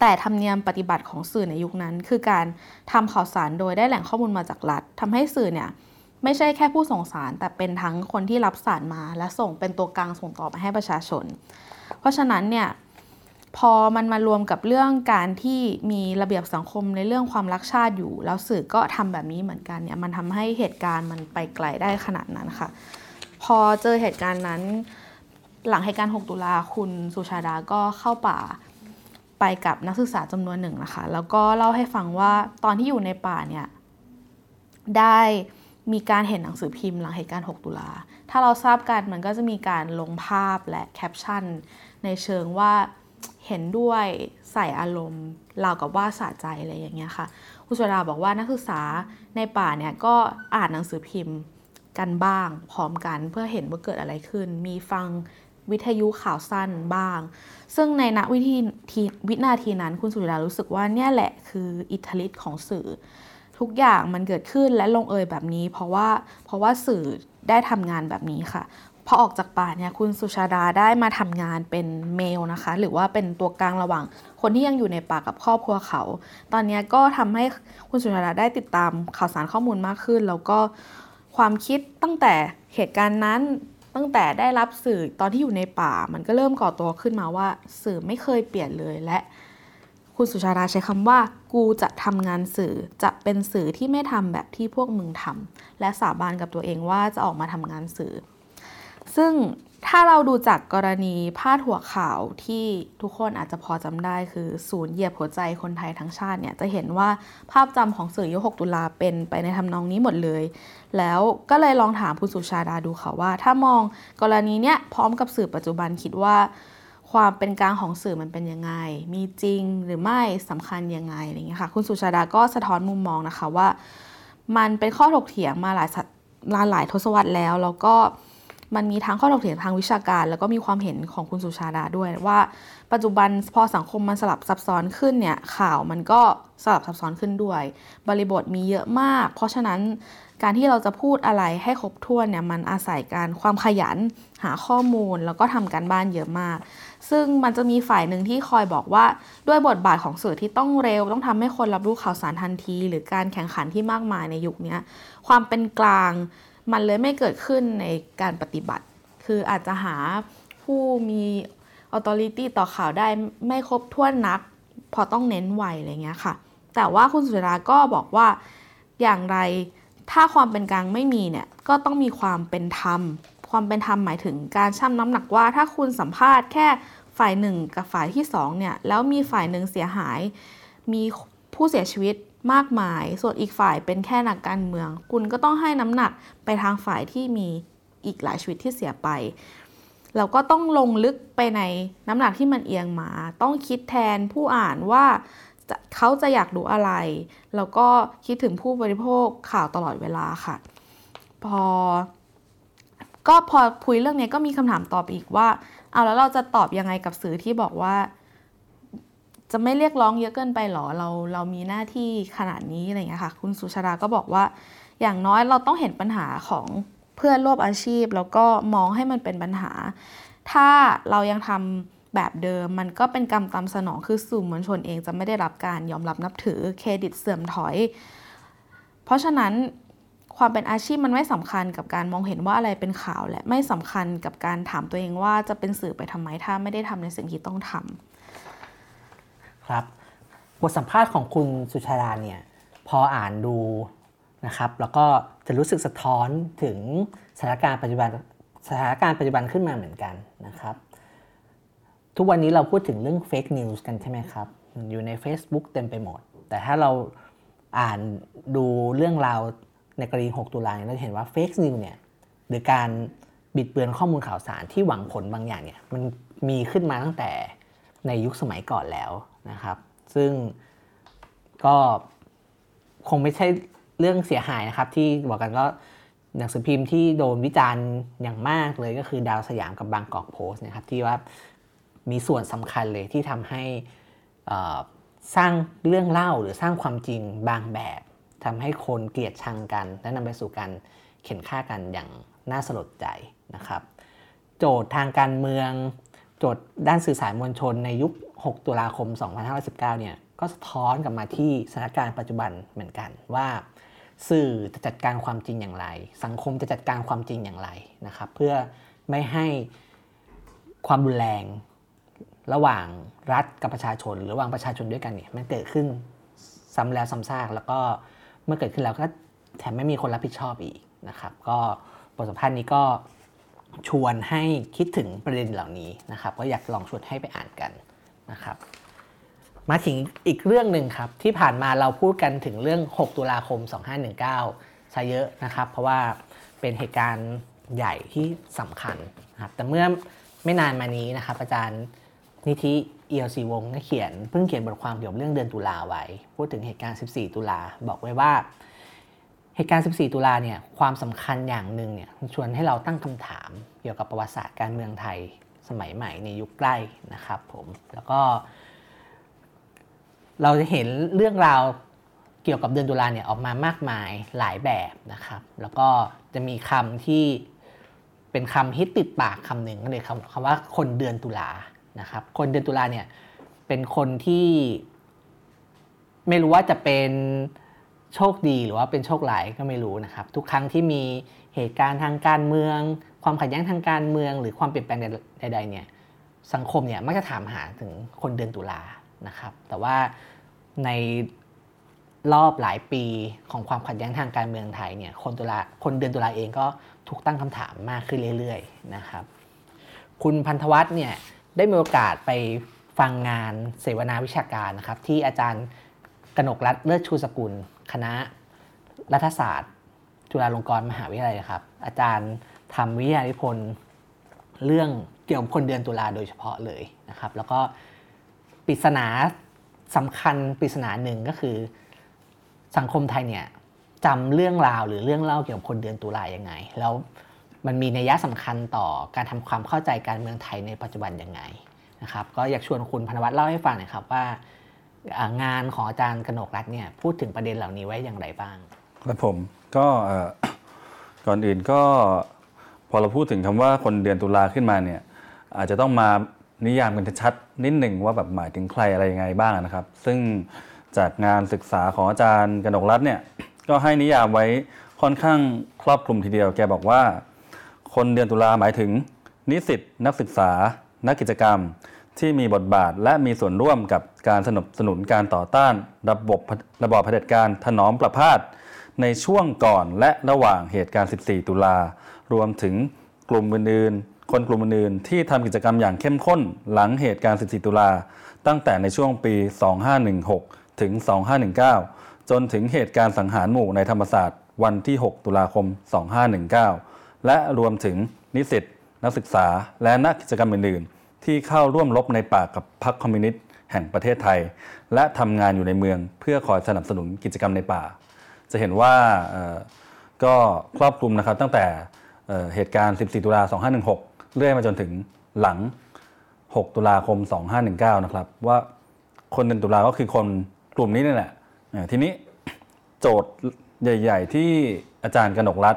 แต่ธรรมเนียมปฏิบัติของสื่อในยุคนั้น คือการทำข่าวสารโดยได้แหล่งข้อมูลมาจากรัฐทำให้สื่อเนี่ยไม่ใช่แค่ผู้ส่งสาร แต่เป็นทั้งคนที่รับสารมา และส่งเป็นตัวกลางส่งต่อไปให้ประชาชน เพราะฉะนั้นเนี่ย พอมันมารวมกับเรื่องการที่มีระเบียบสังคมในเรื่องความรักชาติอยู่ แล้วสื่อก็ทำแบบนี้เหมือนกันเนี่ยมันทำให้เหตุการณ์มันไปไกลได้ขนาดนั้นค่ะ พอเจอเหตุการณ์นั้น หลังเหตุการณ์ 6 ตุลาคุณสุชาดาก็เข้าป่าไปกับนักศึกษาจำนวนหนึ่งนะคะ แล้วก็เล่าให้ฟังว่าตอนที่อยู่ในป่าเนี่ยได้มีการเห็นหนังสือพิมพ์หลังเหตุการณ์ 6 ตุลา ถ้าเราทราบกันมันก็จะมีการลงภาพและแคปชั่นในเชิงว่า เห็นด้วยใส่อารมณ์ราวกับว่าสะใจอะไรอย่างเงี้ยค่ะคุณสุดาบอกว่านักศึกษาในป่าเนี่ยก็อ่านหนังสือพิมพ์กันบ้าง พร้อมกันเพื่อเห็นว่าเกิดอะไรขึ้น มีฟังวิทยุข่าวสั้นบ้าง ซึ่งในณวิธีทีวินาทีนั้นคุณสุดารู้สึกว่าเนี่ยแหละคืออิทธิฤทธิ์ของสื่อ ทุกอย่างมันเกิดขึ้นและลงเอยแบบนี้ เพราะว่าเพราะว่าสื่อได้ทำงานแบบนี้ค่ะ พอออกจากป่าเนี่ยคุณสุชาดาได้มาทำงานเป็นเมลนะคะ หรือว่าเป็นตัวกลางระหว่าง คนที่ยังอยู่ในป่ากับครอบครัวเขา ตอนนี้ก็ทำให้คุณสุชาดาได้ติดตามข่าวสารข้อมูลมากขึ้น แล้วก็ความคิดตั้งแต่เหตุการณ์นั้นตั้งแต่ได้รับสื่อตอนที่อยู่ในป่า มันก็เริ่มก่อตัวขึ้นมาว่า สื่อไม่เคยเปลี่ยนเลยและ คุณสุชาดาใช้คำว่า กูจะทำงานสื่อจะเป็นสื่อที่ไม่ทำแบบที่พวกมึงทำและสาบานกับตัวเองว่าจะออกมาทำงานสื่อ ซึ่งถ้าเราดูจากกรณีพาดหัวข่าวที่ทุกคนอาจจะพอจำได้คือศูนย์เหยียบหัวใจคนไทยทั้งชาติเนี่ยจะเห็นว่าภาพจำของสื่อยุค6ตุลาเป็นไปในทำนองนี้หมดเลย แล้วก็เลยลองถามคุณสุชาดาดูค่ะว่า ถ้ามองกรณีเนี้ยพร้อมกับสื่อปัจจุบันคิดว่า ความเป็นกลางของสื่อมันเป็นยังไง มีจริงหรือไม่สำคัญยังไงอะไรอย่างเงี้ยค่ะคุณสุชาดาก็สะท้อนมุมมองนะคะว่า มันเป็นข้อถกเถียงมาหลายศหลายหลายทศวรรษแล้วแล้วก็ มันมีทั้งข้อถกเถียงทางวิชาการ แล้วก็มีความเห็นของคุณสุชาดาด้วยว่าปัจจุบันพอสังคมมันสลับซับซ้อนขึ้นเนี่ยข่าวมันก็สลับซับซ้อนขึ้นด้วย บริบทมีเยอะมาก เพราะฉะนั้นการที่เราจะพูดอะไรให้ครบถ้วนเนี่ยมันอาศัยการความขยันหาข้อมูลแล้วก็ทำการบ้านเยอะมาก ซึ่งมันจะมีฝ่ายหนึ่งที่คอยบอกว่าด้วยบทบาทของสื่อที่ต้องเร็ว ต้องทำให้คนรับรู้ข่าวสารทันที หรือการแข่งขันที่มากมายในยุคนี้ความเป็นกลาง มันเลยไม่เกิดขึ้นในการปฏิบัติ คืออาจจะหาผู้มี authority ต่อข่าวได้ไม่ครบถ้วนนัก พอต้องเน้นไวอะไรเงี้ยค่ะ แต่ว่าคุณสุราก็บอกว่าอย่างไรถ้าความเป็นกลางไม่มีเนี่ยก็ต้องมีความเป็นธรรม ความเป็นธรรมหมายถึงการชั่งน้ำหนักว่า ถ้าคุณสัมภาษณ์แค่ฝ่ายหนึ่งกับฝ่ายที่สองเนี่ยแล้วมีฝ่ายหนึ่งเสียหาย มีผู้เสียชีวิตมากมาย ส่วนอีกฝ่ายเป็นแค่นักการเมือง คุณก็ต้องให้น้ำหนักไปทางฝ่ายที่มีอีกหลายชีวิตที่เสียไปเราก็ต้องลงลึกไปในน้ำหนักที่มันเอียงมา ต้องคิดแทนผู้อ่านว่าเขาจะอยากดูอะไร แล้วก็คิดถึงผู้บริโภคข่าวตลอดเวลาค่ะ พอ ก็พอคุยเรื่องนี้ก็มีคำถามตอบอีกว่า เอาแล้วเราจะตอบยังไงกับสื่อที่บอกว่า จะไม่เรียกร้องเยอะเกินไปหรอเราเรามีหน้าที่ขนาดนี้อะไรอย่างเงี้ยค่ะ คุณสุชาดาก็บอกว่า อย่างน้อยเราต้องเห็นปัญหาของเพื่อนร่วมอาชีพ แล้วก็มองให้มันเป็นปัญหา ถ้าเรายังทำแบบเดิมมันก็เป็นกรรมตามสนองคือสื่อมวลชนเองจะไม่ได้รับการยอมรับนับถือเครดิตเสื่อมถอย เพราะฉะนั้นความเป็นอาชีพมันไม่สำคัญกับการมองเห็นว่าอะไรเป็นข่าวและไม่สำคัญกับการถามตัวเองว่าจะเป็นสื่อไปทำไมถ้าไม่ได้ทำในสิ่งที่ต้องทำ ครับบทสัมภาษณ์ของคุณสุชาดาเนี่ยพออ่านดูนะครับ แล้วก็จะรู้สึกสะท้อนถึงสถานการณ์ปัจจุบันสถานการณ์ปัจจุบันขึ้นมาเหมือนกันนะครับ ทุกวันนี้เราพูดถึงเรื่อง fake news กันใช่ไหมครับ อยู่ใน Facebook เต็มไปหมด แต่ถ้าเราอ่านดูเรื่องราวในกรณี 6 ตุลาเราจะเห็นว่า fake news เนี่ยหรือการบิดเบือนข้อมูลข่าวสารที่หวังผลบางอย่างเนี่ยมันมีขึ้นมาตั้งแต่ในยุคสมัยก่อนแล้ว นะครับ ซึ่งก็คงไม่ใช่เรื่องเสียหายนะครับ ที่บอกกันก็หนังสือพิมพ์ที่โดนวิจารณ์อย่างมากเลยก็คือดาวสยามกับบางกอกโพสต์นะครับที่ว่ามีส่วนสำคัญเลยที่ทำให้สร้างเรื่องเล่าหรือสร้างความจริงบางแบบทำให้คนเกลียดชังกัน และนำไปสู่การเข็นฆ่ากันอย่างน่าสลดใจนะครับ โจทย์ทางการเมือง โจทย์ด้านสื่อสารมวลชนในยุค 6 ตุลาคม 2519 เนี่ย ก็สะท้อนกลับมาที่สถานการณ์ปัจจุบันเหมือนกันว่า สื่อจะจัดการความจริงอย่างไร สังคมจะจัดการความจริงอย่างไรนะครับ เพื่อไม่ให้ความรุนแรงระหว่างรัฐกับประชาชน หรือระหว่างประชาชนด้วยกันเนี่ยมันเกิดขึ้นซ้ำแล้วซ้ำซากแล้วก็เมื่อเกิดขึ้นแล้วก็แถมไม่มีคนรับผิดชอบอีกนะครับ ก็บทสัมภาษณ์นี้ก็ ชวนให้คิดถึงประเด็นเหล่านี้นะครับ ก็อยากลองชวนให้ไปอ่านกันนะครับ มาถึงอีกเรื่องหนึ่งครับ ที่ผ่านมาเราพูดกันถึงเรื่อง 6 ตุลาคม 2519ซะเยอะนะครับ เพราะว่าเป็นเหตุการณ์ใหญ่ที่สำคัญนะครับ แต่เมื่อไม่นานมานี้นะครับ อาจารย์นิธิเอียวสีวงก็เขียนเพิ่งเขียนบทความเกี่ยวกับเรื่องเดือนตุลาไว้ พูดถึงเหตุการณ์ 14 ตุลาบอกไว้ว่า เหตุการณ์ 14 ตุลาเนี่ยความสำคัญอย่างหนึ่งเนี่ยชวนให้เราตั้งคำถามเกี่ยวกับประวัติศาสตร์การเมืองไทยสมัยใหม่ในยุคใกล้นะครับผมแล้วก็ เราจะเห็นเรื่องราวเกี่ยวกับเดือนตุลาเนี่ยออกมามากมายหลายแบบนะครับ แล้วก็จะมีคำที่เป็นคำฮิตติดปากคำหนึ่งก็เลยคำคำว่าคนเดือนตุลานะครับ คนเดือนตุลาเนี่ยเป็นคนที่ไม่รู้ว่าจะเป็น โชคดีหรือว่าเป็นโชคร้ายก็ไม่รู้นะครับ ทุกครั้งที่มีเหตุการณ์ทางการเมือง ความขัดแย้งทางการเมือง หรือความเปลี่ยนแปลงใดๆเนี่ยสังคมเนี่ยมักจะถามหาถึงคนเดือนตุลานะครับ แต่ว่าในรอบหลายปีของความขัดแย้งทางการเมืองไทยเนี่ยคนตุลาคนเดือนตุลาเองก็ถูกตั้งคำถามมากขึ้นเรื่อยๆนะครับ คุณพันธวัฒน์เนี่ยได้มีโอกาสไปฟังงานเสวนาวิชาการนะครับที่อาจารย์กนกรัฐเลิศชูสกุล คณะรัฐศาสตร์ จุฬาลงกรณ์มหาวิทยาลัยครับ อาจารย์ทำวิทยานิพนธ์เรื่องเกี่ยวกับคนเดือนตุลาโดยเฉพาะเลยนะครับ แล้วก็ปริศนาสำคัญปริศนาหนึ่งก็คือสังคมไทยเนี่ยจำเรื่องราวหรือเรื่องเล่าเกี่ยวกับคนเดือนตุลายังไง แล้วมันมีนัยยะสำคัญต่อการทำความเข้าใจการเมืองไทยในปัจจุบันยังไงนะครับ ก็อยากชวนคุณพนวัตเล่าให้ฟังหน่อยครับว่า งานของอาจารย์กนกรัฐเนี่ยพูดถึงประเด็นเหล่านี้ไว้อย่างไรบ้างครับผมก่อก่อนอื่นก็พอเราพูดถึงคำว่าคนเดือนตุลาขึ้นมาเนี่ยอาจจะต้องมานิยามกันชัดนิดหนึ่งว่าแบบหมายถึงใครอะไรยังไงบ้างนะครับ ซึ่งจากงานศึกษาของอาจารย์กนกรัตเนี่ยก็ให้นิยามไว้ค่อนข้างครอบคลุมทีเดียว แกบอกว่า คนเดือนตุลาหมายถึงนิสิตนักศึกษา นักกิจกรรม ที่มีบทบาทและมีส่วนร่วมกับการสนับสนุนการต่อต้าน ระบบระบอบเผด็จการถนอมประพาสในช่วงก่อนและระหว่างเหตุการณ์ 14 ตุลา รวมถึงกลุ่มอื่นๆ คนกลุ่มอื่นๆ ที่ทำกิจกรรมอย่างเข้มข้นหลังเหตุการณ์ 14 ตุลา ตั้งแต่ในช่วงปี 2516 ถึง 2519 จนถึงเหตุการณ์สังหารหมู่ในธรรมศาสตร์วันที่ 6 ตุลาคม 2519 และรวมถึงนิสิตนักศึกษาและนักกิจกรรมอื่นๆ ที่เข้าร่วมรบในป่ากับพรรคคอมมิวนิสต์แห่งประเทศไทย และทำงานอยู่ในเมืองเพื่อคอยสนับสนุนกิจกรรมในป่า จะเห็นว่าก็ครอบคลุมนะครับตั้งแต่เหตุการณ์ 14 ตุลา 2516 เรื่อยมาจนถึงหลัง 6 ตุลาคม 2519 นะครับว่าคนเดือนตุลาก็คือคนกลุ่มนี้นี่แหละทีนี้โจทย์ใหญ่ ๆ ที่อาจารย์กนกรัฐ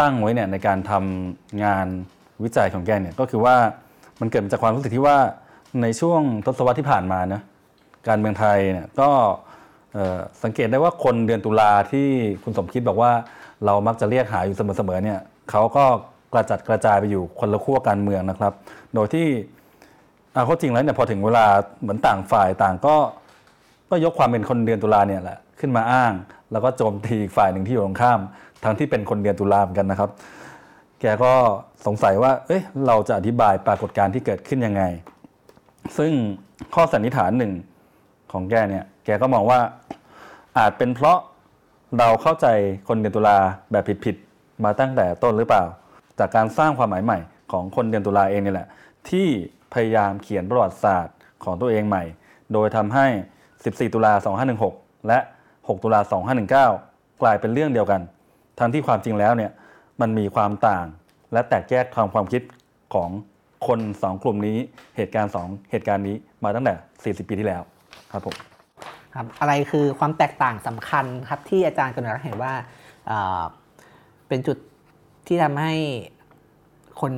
ตั้งไว้เนี่ยในการทำงานวิจัยของแกเนี่ยก็คือว่า มันเกิดมาจากความรู้สึกที่ว่าในช่วงทศวรรษที่ผ่านมานะการเมืองไทยเนี่ยก็สังเกตได้ว่าคนเดือนตุลาที่คุณสมคิดบอกว่าเรามักจะเรียกหาอยู่เสมอๆเนี่ยเขาก็กระจัดกระจายไปอยู่คนละขั้วการเมืองนะครับ โดยที่เอาข้าจริงแล้วเนี่ยพอถึงเวลาเหมือนต่างฝ่ายต่างก็ก็ยกความเป็นคนเดือนตุลาเนี่ยแหละขึ้นมาอ้าง แล้วก็โจมตีอีกฝ่ายหนึ่งที่อยู่ตรงข้าม ทั้งที่เป็นคนเดือนตุลาเหมือนกันนะครับ แกก็สงสัยว่า เอ้ย เราจะอธิบายปรากฏการณ์ที่เกิดขึ้นยังไง ซึ่งข้อสันนิษฐานหนึ่งของแกเนี่ย แกก็มองว่าอาจเป็นเพราะเราเข้าใจคนเดือนตุลาแบบผิดๆมาตั้งแต่ต้นหรือเปล่า จากการสร้างความหมายใหม่ของคนเดือนตุลาเองนี่แหละ ที่พยายามเขียนประวัติศาสตร์ของตัวเองใหม่ โดยทำให้ 14 ตุลา 2516 และ 6 ตุลา 2519 กลายเป็นเรื่องเดียวกัน ทั้งที่ความจริงแล้วเนี่ย มันมีความต่าง และแตกแยกทางความคิดของคนสองกลุ่มนี้เหตุการณ์สองเหตุการณ์นี้มาตั้งแต่ 40 ปีที่แล้วครับผมครับอะไรคือความแตกต่างสำคัญครับที่อาจารย์กนกรัฐเห็นว่าเอ่อเป็นจุดที่ทำให้คน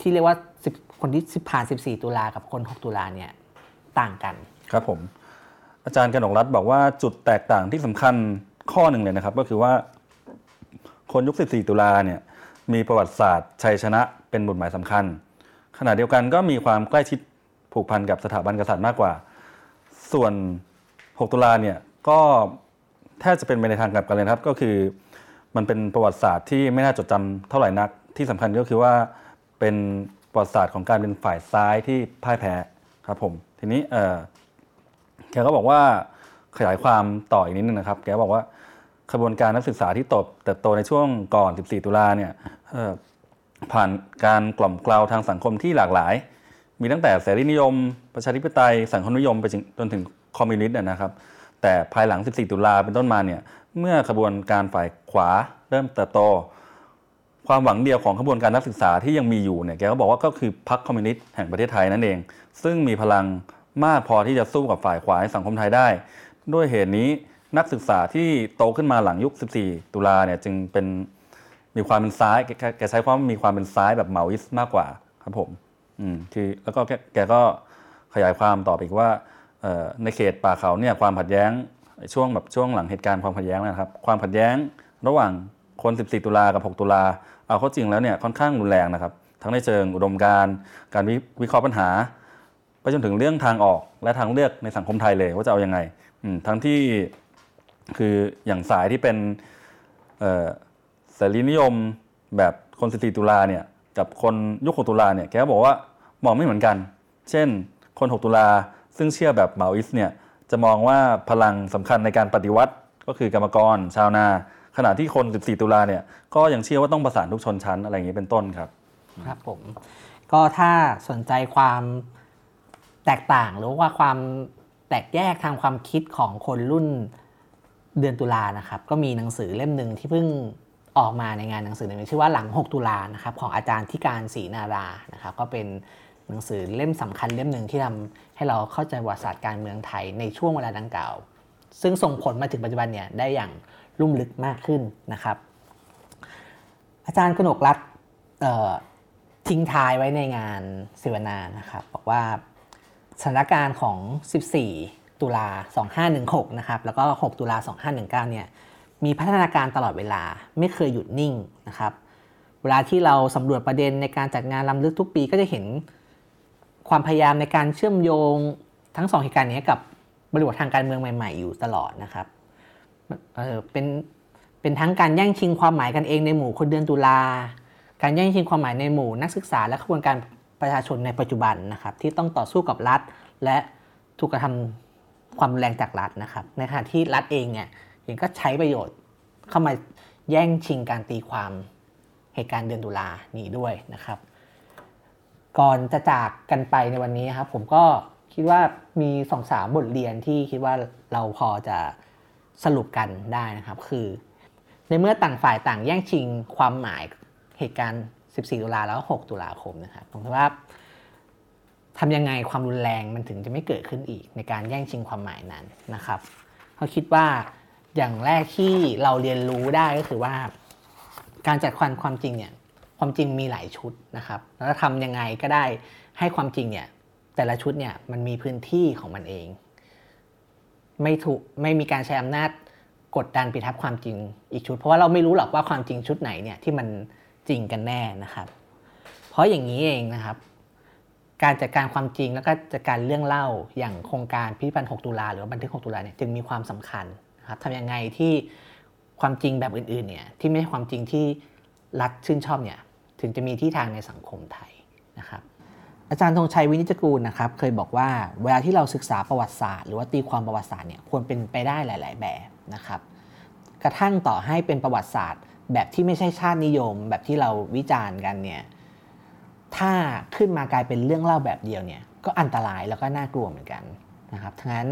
ที่เรียกว่า10คนที่10ผ่าน 14 ตุลากับคน 6 ตุลาเนี่ยต่างกัน ครับผม อาจารย์กนกรัฐบอกว่าจุดแตกต่างที่สำคัญข้อหนึ่งเลยนะครับ ก็คือว่า คนยุค 14 ตุลาเนี่ยมีประวัติศาสตร์ชัยชนะเป็นบทหมายสำคัญ ขณะเดียวกันก็มีความใกล้ชิดผูกพันกับสถาบันกษัตริย์มากกว่า ส่วน 6 ตุลาเนี่ยก็แทบจะเป็นไปในทางกลับกันเลยครับ ก็คือมันเป็นประวัติศาสตร์ที่ไม่น่าจดจำเท่าไหร่นัก ที่สำคัญก็คือว่าเป็นประวัติศาสตร์ของการเป็นฝ่ายซ้ายที่พ่ายแพ้ครับผมทีนี้เออแกก็บอกว่าขยายความต่ออีกนิดนึงนะครับ แกบอกว่า ขบวนการนักศึกษาที่ตบเติบโตในช่วงก่อน 14 ตุลาเนี่ยผ่านการกล่อมกล่าวทางสังคมที่หลากหลาย มีตั้งแต่เสรีนิยม ประชาธิปไตย สังคมนิยมไปจนถึงคอมมิวนิสต์นะครับ แต่ภายหลัง 14 ตุลาเป็นต้นมาเนี่ยเมื่อขบวนการฝ่ายขวาเริ่มเติบโต ความหวังเดียวของขบวนการนักศึกษาที่ยังมีอยู่เนี่ยแกก็บอกว่าก็คือพรรคคอมมิวนิสต์แห่งประเทศไทยนั่นเอง ซึ่งมีพลังมากพอที่จะสู้กับฝ่ายขวาในสังคมไทยได้ ด้วยเหตุนี้ นักศึกษาที่โตขึ้นมาหลังยุค 14 ตุลาเนี่ยจึงเป็นมีความเป็นซ้ายแกใช้ความมีความเป็นซ้ายแบบเหมาอิสต์มากกว่าครับผมอืมคือแล้วก็แกแก็ขยายความต่อไปอีกว่าในเขตป่าเขาเนี่ยความขัดแย้งช่วงแบบช่วงหลังเหตุการณ์ความขัดแย้งนะครับ ความขัดแย้งระหว่างคน 14 ตุลากับ 6 ตุลาเอาเข้าจริงแล้วเนี่ยค่อนข้างรุนแรงนะครับ ทั้งในเชิงอุดมการการวิวิเคราะห์ปัญหา ไปจนถึงเรื่องทางออกและทางเลือกในสังคมไทยเลยว่าจะเอาอยัางไงทั้งที่ คืออย่างสายที่เป็นเสรีนิยมแบบคน14ตุลาเนี่ยกับคนยุค6ตุลาเนี่ยแกก็บอกว่ามองไม่เหมือนกัน เช่น คน6ตุลาซึ่งเชื่อแบบเมาอิสเนี่ยจะมองว่าพลังสำคัญในการปฏิวัติก็คือกรรมกรชาวนา ขณะที่คน 14 ตุลาเนี่ยก็ยังเชื่อว่าต้องประสานทุกชนชั้นอะไรอย่างนี้เป็นต้นครับ ครับผม ก็ถ้าสนใจความแตกต่างหรือว่าความแตกแยกทางความคิดของคนรุ่น เดือนตุลานะครับก็มีหนังสือเล่มหนึ่งที่เพิ่งออกมาในงานหนังสือหนึ่งชื่อว่าหลัง 6 ตุลานะครับของอาจารย์ที่การศรีนารานะครับก็เป็นหนังสือเล่มสำคัญเล่มหนึ่งที่ทำให้เราเข้าใจประวัติศาสตร์การเมืองไทยในช่วงเวลาดังกล่าว ซึ่งส่งผลมาถึงปัจจุบันเนี่ยได้อย่างลุ่มลึกมากขึ้นนะครับ อาจารย์กนกรัฐทิ้งท้ายไว้ในงานเสวนานะครับบอกว่าสถานการณ์ของ 14 ตุลา 2516 นะครับ แล้วก็ 6 ตุลา 2519 เนี่ย มีพัฒนาการตลอดเวลา ไม่เคยหยุดนิ่งนะครับ เวลาที่เราสำรวจประเด็นในการจัดงานล้ำลึกทุกปีก็จะเห็นความพยายามในการเชื่อมโยงทั้งสองเหตุการณ์นี้กับบริบททางการเมืองใหม่ ๆ อยู่ตลอดนะครับ เออเป็น เป็นทั้งการแย่งชิงความหมายกันเองในหมู่คนเดือนตุลา การแย่งชิงความหมายในหมู่นักศึกษาและขบวนการประชาชนในปัจจุบันนะครับที่ต้องต่อสู้กับรัฐ และถูกกระทำ ความแรงจากรัฐนะครับ ในขณะที่รัฐเองเนี่ยเองก็ใช้ประโยชน์เข้ามาแย่งชิงการตีความเหตุการณ์เดือนตุลานี้ด้วยนะครับ ก่อนจะจากกันไปในวันนี้ครับผมก็คิดว่ามีสองสามบทเรียนที่คิดว่าเราพอจะสรุปกันได้นะครับ คือ ในเมื่อต่างฝ่ายต่างแย่งชิงความหมายเหตุการณ์ 14 ตุลาแล้วก็6ตุลาคมนะครับผมคิดว่า ทำยังไงความรุนแรงมันถึงจะไม่เกิดขึ้นอีกในการแย่งชิงความหมายนั้นนะครับเขาคิดว่าอย่างแรกที่เราเรียนรู้ได้ก็คือว่า การจัดความความจริงเนี่ยความจริงมีหลายชุดนะครับ แล้วทำยังไงก็ได้ให้ความจริงเนี่ยแต่ละชุดเนี่ยมันมีพื้นที่ของมันเอง ไม่ถูกไม่มีการใช้อำนาจกดดันปิดทับความจริงอีกชุด เพราะว่าเราไม่รู้หรอกว่าความจริงชุดไหนเนี่ยที่มันจริงกันแน่นะครับ เพราะอย่างนี้เองนะครับ การจัดการความจริงแล้วก็จัดการเรื่องเล่าอย่างโครงการพิพิธภัณฑ์ 6 ตุลาหรือว่าบันทึก 6 ตุลาเนี่ยจึงมีความสำคัญนะครับทำยังไงที่ความจริงแบบอื่นๆเนี่ยที่ไม่ใช่ความจริงที่รัฐชื่นชอบเนี่ยถึงจะมีที่ทางในสังคมไทยนะครับอาจารย์ธงชัยวินิจกูลนะครับเคยบอกว่าเวลาที่เราศึกษาประวัติศาสตร์ หรือว่าตีความประวัติศาสตร์เนี่ยควรเป็นไปได้หลาย ๆ แบบนะครับกระทั่งต่อให้เป็นประวัติศาสตร์ แบบที่ไม่ใช่ชาตินิยม แบบที่เราวิจารณ์กันเนี่ย ถ้าขึ้นมากลายเป็นเรื่องเล่าแบบเดียวเนี่ยก็อันตรายแล้วก็น่ากลัวเหมือนกันนะครับทั้งนั้น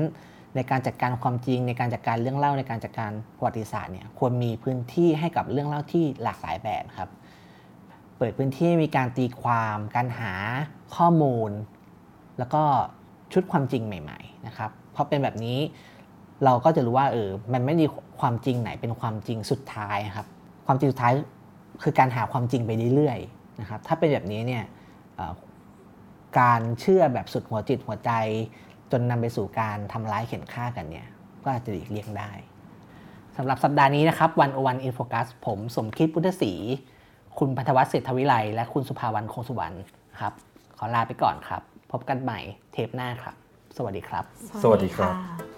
ในการจัดการความจริงในการจัดการเรื่องเล่าในการจัดการประวัติศาสตร์เนี่ยควรมีพื้นที่ให้กับเรื่องเล่าที่หลากหลายแบบครับ เปิดพื้นที่มีการตีความ การหาข้อมูล แล้วก็ชุดความจริงใหม่ๆนะครับเพราะเป็นแบบนี้เราก็จะรู้ว่าเออมันไม่มีความจริงไหนเป็นความจริงสุดท้ายครับ ความจริงสุดท้ายคือการหาความจริงไปเรื่อย นะครับถ้าเป็นแบบนี้เนี่ยการเชื่อแบบสุดหัวจิตหัวใจ จนนำไปสู่การทำร้ายเข็นฆ่ากันเนี่ยก็อาจจะหลีกเลี่ยงได้สำหรับสัปดาห์นี้นะครับวันโอวันอินโฟกัสผมสมคิดพุทธศรีคุณพันธวัฒน์เศรษฐวิไลและคุณสุภาวรรณคงสุวรรณครับ ขอลาไปก่อนครับ พบกันใหม่เทปหน้าครับ สวัสดีครับ สวัสดีครับ